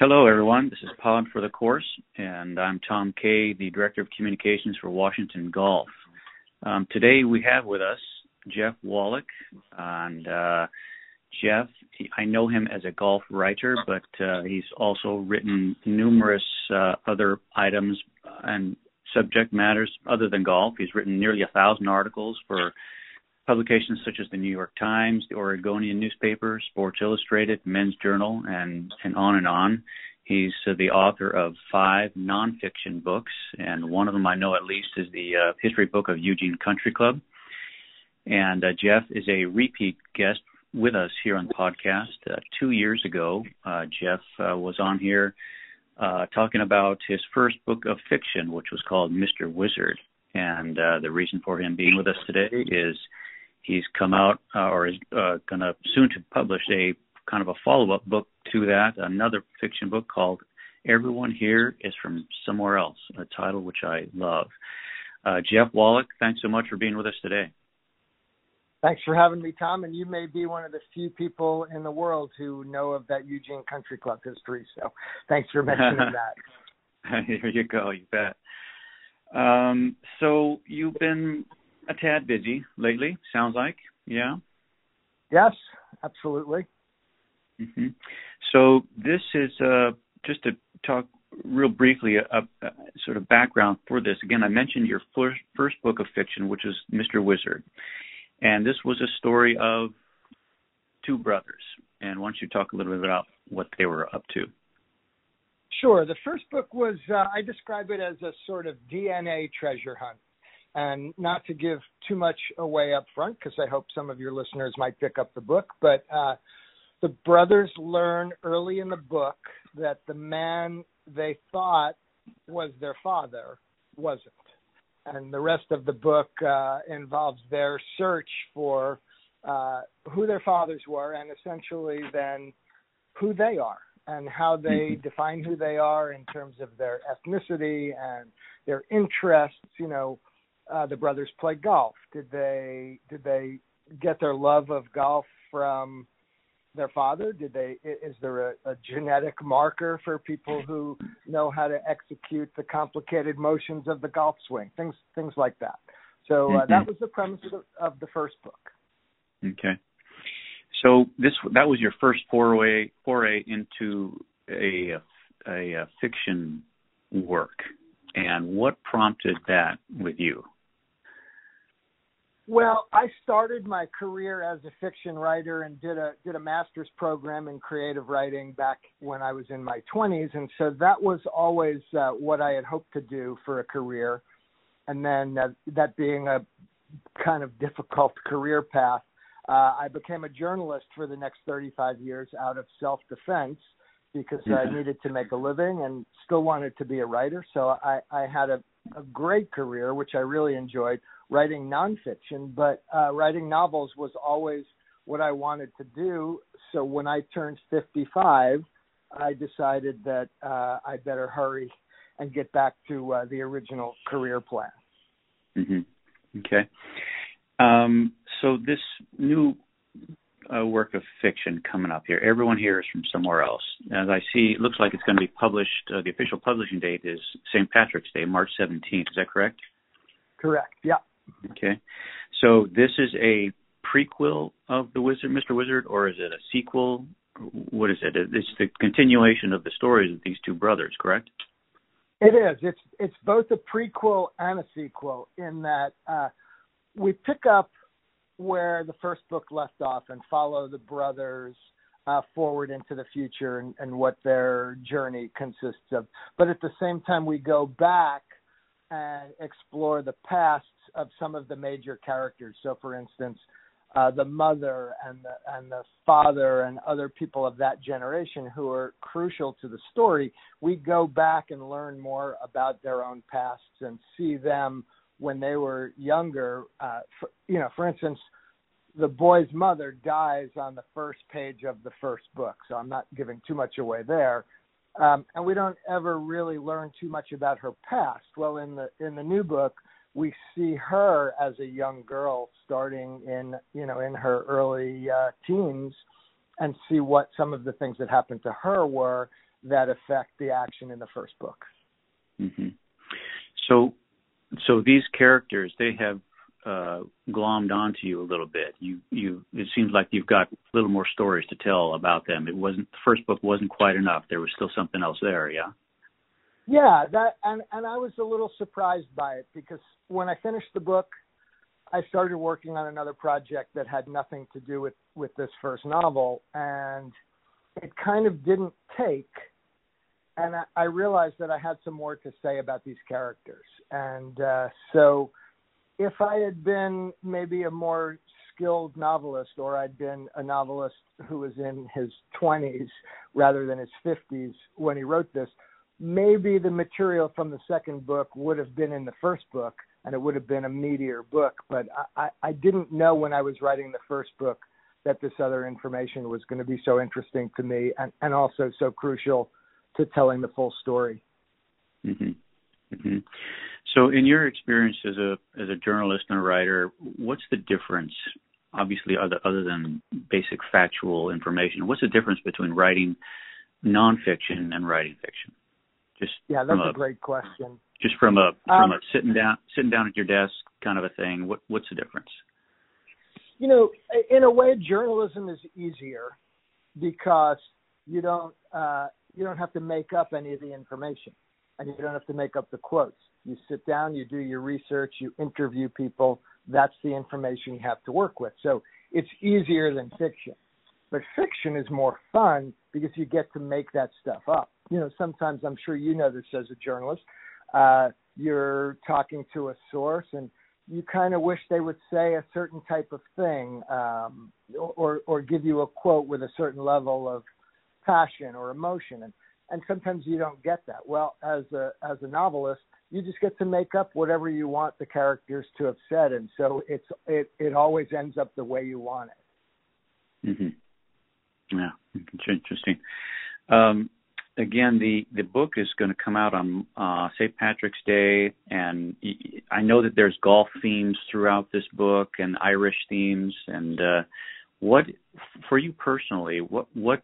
Hello, everyone. This is Pod for the Course, and I'm Tom Kay, the Director of Communications for Washington Golf. Um, today we have with us Jeff Wallach, and uh, Jeff, I know him as a golf writer, but uh, he's also written numerous uh, other items and subject matters other than golf. He's written nearly a thousand articles for publications such as the New York Times, the Oregonian newspaper, Sports Illustrated, Men's Journal, and and on and on. He's uh, the author of five nonfiction books, and one of them I know at least is the uh, history book of Eugene Country Club. And uh, Jeff is a repeat guest with us here on the podcast. Uh, two years ago, uh, Jeff uh, was on here talking about his first book of fiction, which was called Mr. Wizard. And the reason for him being with us today is he's come out uh, or is uh, going to soon to publish a kind of a follow-up book to that, another fiction book called "Everyone Here Is from Somewhere Else," a title which I love. Uh, Jeff Wallach, thanks so much for being with us today. Thanks for having me, Tom. And you may be one of the few people in the world who know of that Eugene Country Club history. So thanks for mentioning that. Here you go. You bet. Um, so you've been a tad busy lately. Sounds like, yeah. Yes, absolutely. Mm-hmm. So this is uh, just to talk real briefly, a, uh, a, uh, sort of background for this. Again, I mentioned your first, first book of fiction, which is Mr. Wizard, and this was a story of two brothers. And why don't you talk a little bit about what they were up to? Sure. The first book was uh, I describe it as a sort of DNA treasure hunt and not to give too much away up front because I hope some of your listeners might pick up the book, but uh, the brothers learn early in the book that the man they thought was their father wasn't. And the rest of the book uh, involves their search for uh, who their fathers were and essentially then who they are and how they mm-hmm. define who they are in terms of their ethnicity and their interests. You know, uh, the brothers play golf? Did they did they get their love of golf from their father? Did they is there a, a genetic marker for people who know how to execute the complicated motions of the golf swing? Things things like that. So uh, mm-hmm. that was the premise of the, of the first book. Okay. So this that was your first foray foray into a a, a fiction work, and what prompted that with you? Well, I started my career as a fiction writer and did a did a master's program in creative writing back when I was in my 20s, and so that was always uh, what I had hoped to do for a career. And then uh, that being a kind of difficult career path, uh, I became a journalist for the next 35 years out of self-defense because I needed to make a living and still wanted to be a writer. So I, I had a, a great career, which I really enjoyed writing nonfiction, but uh, writing novels was always what I wanted to do. So when I turned 55, I decided that uh, I better hurry and get back to uh, the original career plan. Mm-hmm. Okay. Um, so this new uh, work of fiction coming up here. Everyone here is from somewhere else. As I see, it looks like it's going to be published. Uh, the official publishing date is St. Patrick's Day, March 17th. Is that correct? Correct. Yeah. Okay. So this is a prequel of the Wizard, Mr. Wizard, or is it a sequel? What is it? It's the continuation of the stories of these two brothers, correct? It is. It's it's both a prequel and a sequel in that uh, we pick up where the first book left off and follow the brothers uh, forward into the future and, and what their journey consists of. But at the same time, we go back and explore the pasts of some of the major characters. So, for instance, uh, the mother and the and the father and other people of that generation who are crucial to the story. We go back and learn more about their own pasts and see them when they were younger. Uh, for, you know, for instance, the boy's mother dies on the first page of the first book, so I'm not giving too much away there. Um, and we don't ever really learn too much about her past. Well, in the in the new book, we see her as a young girl starting in you know in her early uh, teens and see what some of the things that happened to her were that affect the action in the first book. Mm-hmm. So, so these characters they have uh, glommed onto you a little bit. You, you. It seems like you've got a little more stories to tell about them. It wasn't the first book wasn't quite enough. There was still something else there. Yeah. Yeah, that and and I was a little surprised by it because when I finished the book, I started working on another project that had nothing to do with with this first novel, and it kind of didn't take. And I, I realized that I had some more to say about these characters, and uh, so if I had been maybe a more skilled novelist, or I'd been a novelist who was in his 20s rather than his 50s when he wrote this, maybe the material from the second book would have been in the first book and it would have been a meatier book. But I, I didn't know when I was writing the first book that this other information was going to be so interesting to me and, and also so crucial to telling the full story. Mm-hmm. Mm-hmm. So, in your experience as a as a journalist and a writer, what's the difference? Obviously, other other than basic factual information, what's the difference between writing nonfiction and writing fiction? Just yeah, that's a, a, great question. Just from a from um, a sitting down sitting down at your desk kind of a thing. What what's the difference? You know, in a way, journalism is easier because you don't uh, you don't have to make up any of the information, and you don't have to make up the quotes. You sit down, you do your research, you interview people. That's the information you have to work with. So it's easier than fiction. But fiction is more fun because you get to make that stuff up you know, sometimes I'm sure you know this as a journalist. Uh, you're talking to a source and you kind of wish they would say a certain type of thing um, or, or give you a quote with a certain level of passion or emotion. And, and sometimes you don't get that. Well, as a, as a novelist, you just get to make up whatever you want the characters to have said. And so it's, it, it always ends up the way you want it. Mm-hmm. Yeah. Interesting. Um, again, the the book is going to come out on uh, St. Patrick's Day, and I know that there's golf themes throughout this book and Irish themes. And uh, what, for you personally, what what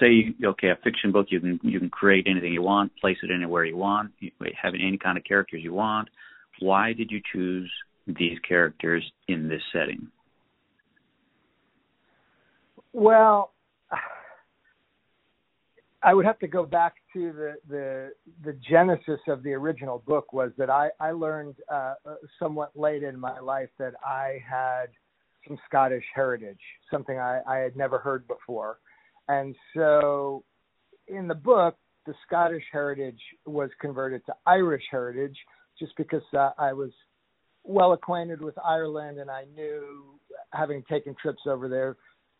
say? Okay, a fiction book, you can you can create anything you want, place it anywhere you want, have any kind of characters you want. Why did you choose these characters in this setting? Well I would have to go back to the the the genesis of the original book was that I I learned uh, somewhat late in my life that I had some Scottish heritage, something I, I had never heard before, and so in the book the Scottish heritage was converted to Irish heritage just because uh, I was well acquainted with Ireland and I knew having taken trips over there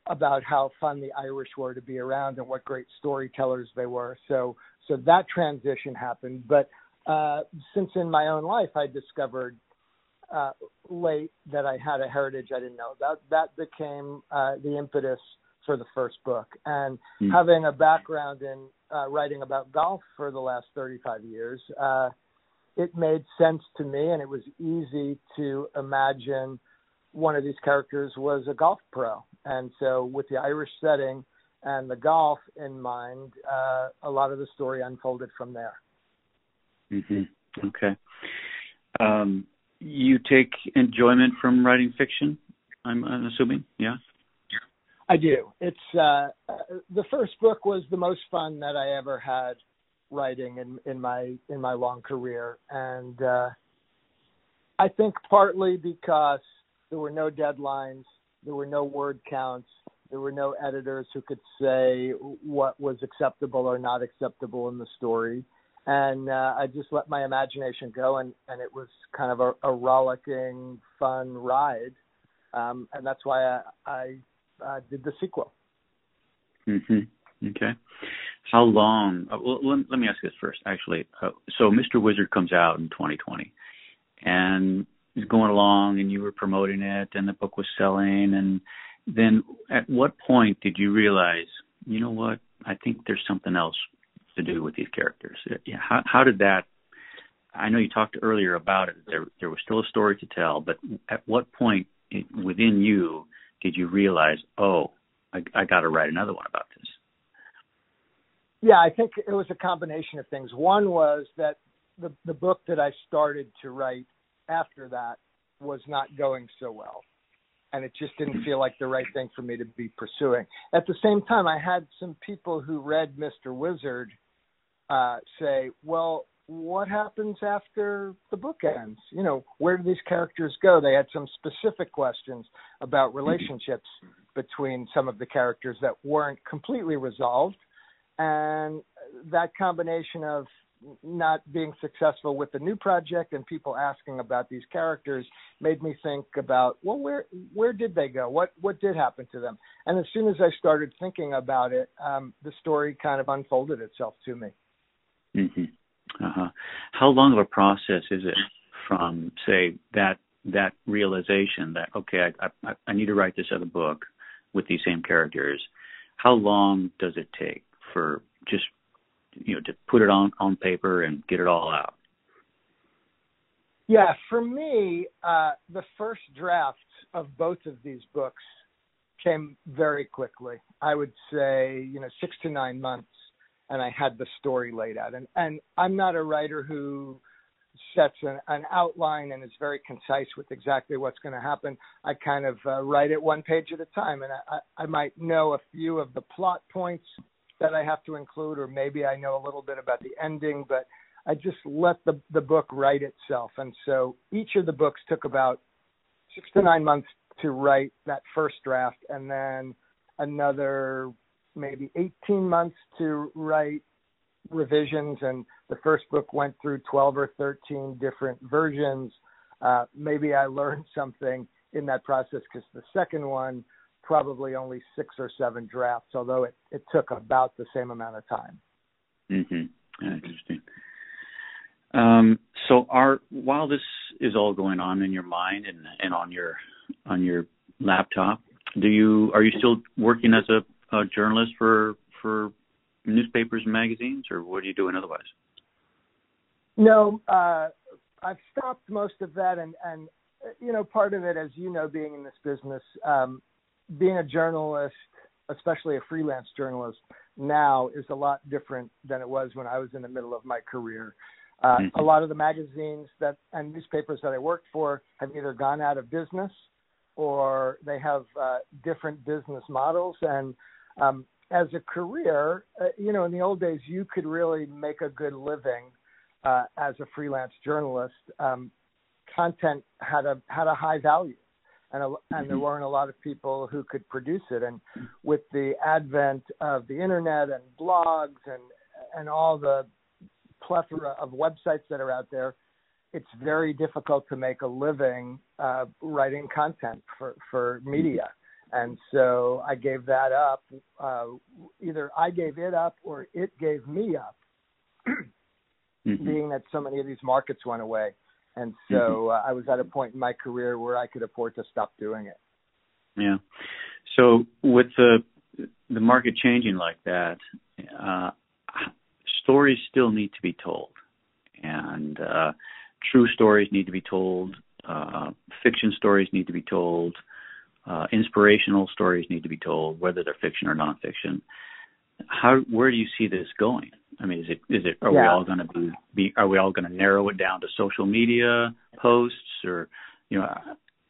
about how fun the Irish were to be around and what great storytellers they were. So so that transition happened. But uh, since in my own life I discovered uh, late that I had a heritage I didn't know that that became uh, the impetus for the first book. And mm. having a background in uh, writing about golf for the last 35 years, uh, it made sense to me, and it was easy to imagine one of these characters was a golf pro. And so, with the Irish setting and the golf in mind, uh, a lot of the story unfolded from there. Mm-hmm. Okay. Um, you take enjoyment from writing fiction, I'm, I'm assuming, yeah? I do. It's uh, the first book was the most fun that I ever had writing in, in my in my long career, and uh, I think partly because there were no deadlines. There were no word counts. There were no editors who could say what was acceptable or not acceptable in the story. And uh, I just let my imagination go, and, and it was kind of a, a rollicking, fun ride. Um, and that's why I, I uh, did the sequel. Mm-hmm. Okay. How long? Uh, well, let, let, me ask this first, actually. Uh, so, Mr. Wizard comes out in 2020, and was going along and you were promoting it and the book was selling and then at what point did you realize you know what i think there's something else to do with these characters how how did that i know you talked earlier about it there there was still a story to tell but at what point within you did you realize oh i i got to write another one about this Yeah, I think it was a combination of things. One was that the the book that I started to write after that was not going so well. And it just didn't feel like the right thing for me to be pursuing. At the same time, I had some people who read Mr. Wizard uh, say, well, what happens after the book ends? You know, where do these characters go? They had some specific questions about relationships between some of the characters that weren't completely resolved. And that combination of not being successful with the new project and people asking about these characters made me think about well where where did they go what what did happen to them and as soon as i started thinking about it um the story kind of unfolded itself to me mhm uh-huh. How long of a process is it from, say, that that realization that okay, I, I, I need to write this other book with these same characters? How long does it take for just you know to put it on on paper and get it all out? Yeah, for me, uh, the first draft of both of these books came very quickly. I would say, you know, six to nine months and I had the story laid out. And and I'm not a writer who sets an, an outline and is very concise with exactly what's going to happen. I kind of uh, write it one page at a time, and I, I might know a few of the plot points that I have to include, or maybe I know a little bit about the ending, but I just let the the book write itself. And so each of the books took about six to nine months to write that first draft, and then another maybe 18 months to write revisions, and the first book went through 12 or 13 different versions. Uh, maybe I learned something in that process because the second one probably only six or seven drafts, although it, it took about the same amount of time. Mm-hmm. Interesting. Um, so, are while this is all going on in your mind and, and on your on your laptop, do you are you still working as a a journalist for for newspapers and magazines, or what are you doing otherwise? No, uh, I've stopped most of that, and and you know, part of it, as you know, being in this business, um, being a journalist, especially a freelance journalist, now is a lot different than it was when I was in the middle of my career. Uh, mm-hmm. A lot of the magazines that and newspapers that I worked for have either gone out of business or they have uh, different business models, and um, as a career, uh, you know, in the old days, you could really make a good living uh, as a freelance journalist. Um, content had a had a high value, and a, and there mm-hmm. weren't a lot of people who could produce it. And with the advent of the internet and blogs and and all the plethora of websites that are out there, it's very difficult to make a living uh, writing content for for media and so I gave that up. Uh, either I gave it up or it gave me up, mm-hmm. being that so many of these markets went away. And so mm-hmm. uh, I was at a point in my career where I could afford to stop doing it. Yeah. So with the the market changing like that, uh, stories still need to be told, and uh, true stories need to be told. Uh, fiction stories need to be told uh, inspirational stories need to be told, whether they're fiction or nonfiction. How where do you see this going? I mean, is it is it are yeah. we all going to be, be are we all going to narrow it down to social media posts or you know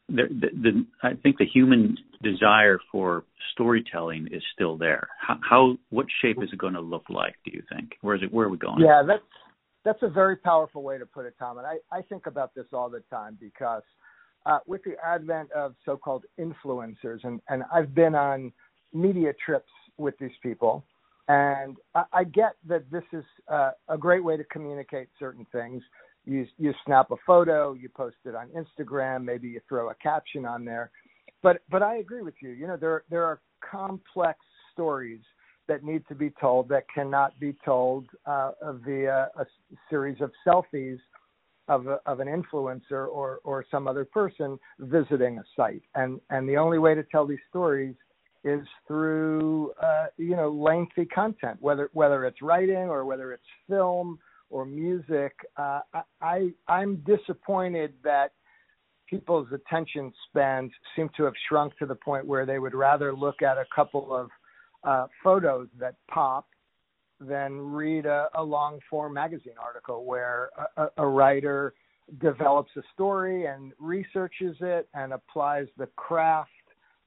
the, the, the I think the human desire for storytelling is still there. How, how what shape is it going to look like? Do you think? Where is it? Where are we going? Yeah, that's that's a very powerful way to put it, Tom. And I I think about this all the time because uh, with the advent of so-called influencers, and, and I've been on media trips with these people, and I, I get that this is uh, a great way to communicate certain things. You you snap a photo, you post it on Instagram, maybe you throw a caption on there, but but I agree with you. You know there there are complex stories that need to be told that cannot be told uh, via a series of selfies of, a, of an influencer or, or some other person visiting a site. And, and the only way to tell these stories is through, uh, you know, lengthy content, whether, whether it's writing or whether it's film or music. Uh, I, I'm disappointed that people's attention spans seem to have shrunk to the point where they would rather look at a couple of uh, photos that pop than read a, a long form magazine article where a, a writer develops a story and researches it and applies the craft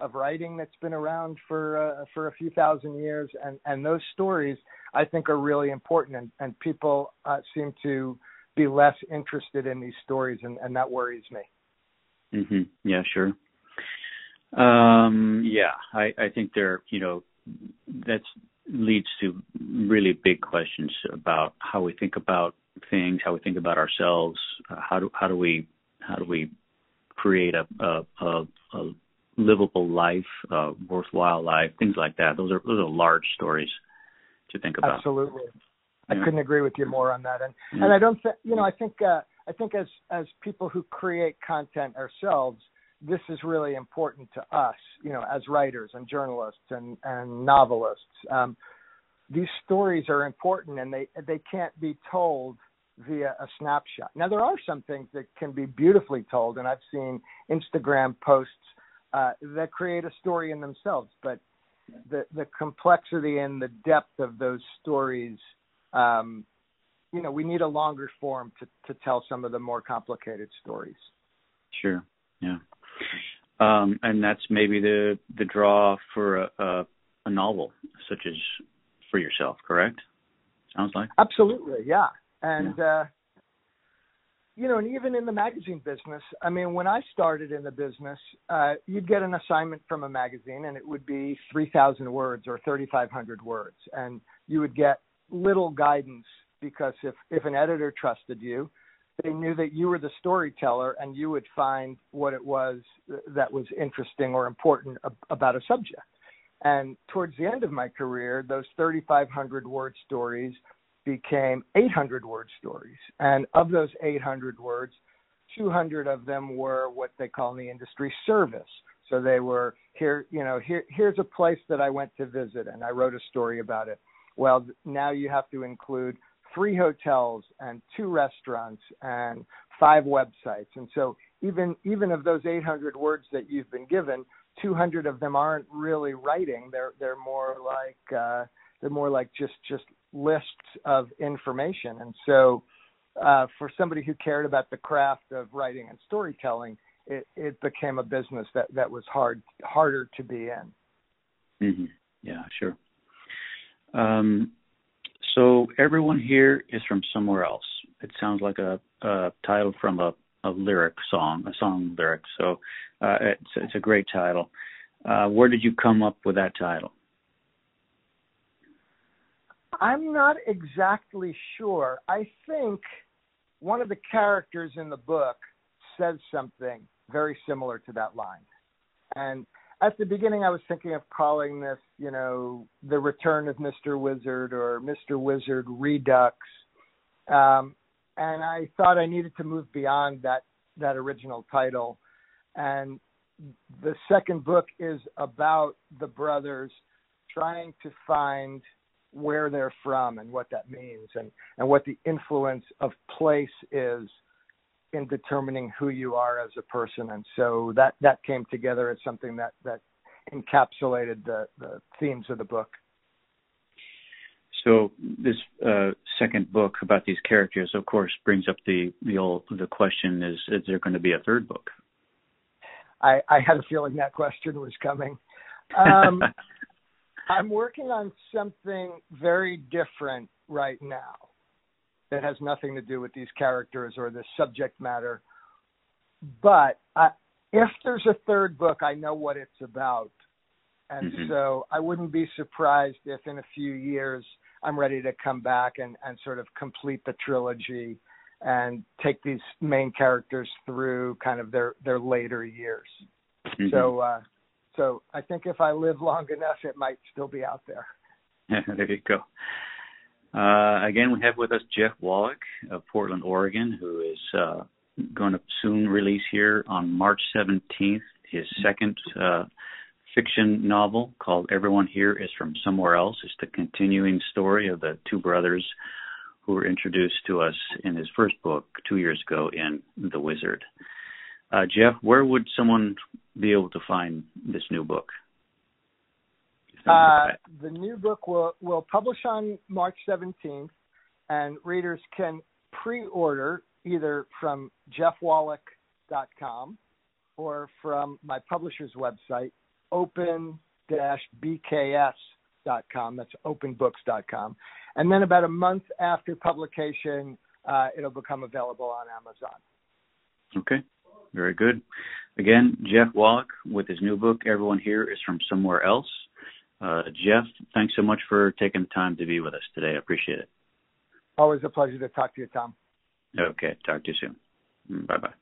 of writing that's been around for uh, for a few thousand years and and those stories I think are really important and and people uh, seem to be less interested in these stories and and that worries me. Mhm. Yeah, sure. Um yeah, I I think there, you know, that leads to really big questions about how we think about things, how we think about ourselves, uh, how do how do we how do we create a a, a, a livable life, a worthwhile life, things like that. Those are those are large stories to think about. Absolutely, yeah. I couldn't agree with you more on that. And yeah. and I don't think you know I think uh, I think as as people who create content ourselves, this is really important to us. You know, as writers and journalists and and novelists. Um, these stories are important and they they can't be told via a snapshot. Now there are some things that can be beautifully told and I've seen Instagram posts uh, that create a story in themselves, but the the complexity and the depth of those stories um, you know, we need a longer form to to tell some of the more complicated stories. Sure. Yeah. Um, and that's maybe the the draw for a, a, a novel such as for yourself, correct? Sounds like. Absolutely, yeah. And yeah. uh you know, and even in the magazine business, I mean, when I started in the business, uh, you'd get an assignment from a magazine and it would be 3,000 words or 3,500 words. And you would get little guidance because if, if an editor trusted you, they knew that you were the storyteller and you would find what it was that was interesting or important about a subject. And towards the end of my career, those 3,500 word stories became 800 word stories. And of those 800 words, 200 of them were what they call in the industry service. So they were here, you know, here, here's a place that I went to visit and I wrote a story about it. Well, now you have to include three hotels and two restaurants and five websites. And so even even of those 800 words that you've been given, 200 of them aren't really writing. They're they're more like uh, they're more like just just lists of information. And so, uh, for somebody who cared about the craft of writing and storytelling, it, it became a business that that was hard harder to be in. Mm-hmm. Yeah, sure. Um, so everyone here is from somewhere else. It sounds like a, a title from a a lyric song, a song lyric. So uh, it's it's a great title. Uh, where did you come up with that title? I'm not exactly sure. I think one of the characters in the book says something very similar to that line. And at the beginning, I was thinking of calling this, you know, The Return of Mr. Wizard or Mr. Wizard Redux. Um, and I thought I needed to move beyond that that original title. And the second book is about the brothers trying to find where they're from and what that means and, and what the influence of place is in determining who you are as a person. And so that, that came together as something that, that encapsulated the, the themes of the book. So this uh, second book about these characters, of course, brings up the the old the question: Is is there going to be a third book? I, I had a feeling that question was coming. Um, I'm working on something very different right now that has nothing to do with these characters or the subject matter. But I, if there's a third book, I know what it's about. And mm-hmm. so I wouldn't be surprised if in a few years I'm ready to come back and, and sort of complete the trilogy and take these main characters through kind of their, their later years. Mm-hmm. So uh, so I think if I live long enough, it might still be out there. there you go. Uh, again, we have with us Jeff Wallach of Portland, Oregon, who is uh, going to soon release here on March 17th his second uh, fiction novel called Everyone Here is from Somewhere Else. It's the continuing story of the two brothers who were introduced to us in his first book two years ago in The Wizard. Uh, Jeff, where would someone be able to find this new book? Uh, the new book will will publish on March 17th, and readers can pre-order either from jeffwallach.com or from my publisher's website, open-bks.com. That's openbooks.com. And then about a month after publication, uh, it'll become available on Amazon. Okay, very good. Again, Jeff Wallach with his new book, Everyone Here is from Somewhere Else. Uh, Jeff, thanks so much for taking the time to be with us today. I appreciate it. Always a pleasure to talk to you, Tom. Okay, talk to you soon. Bye bye.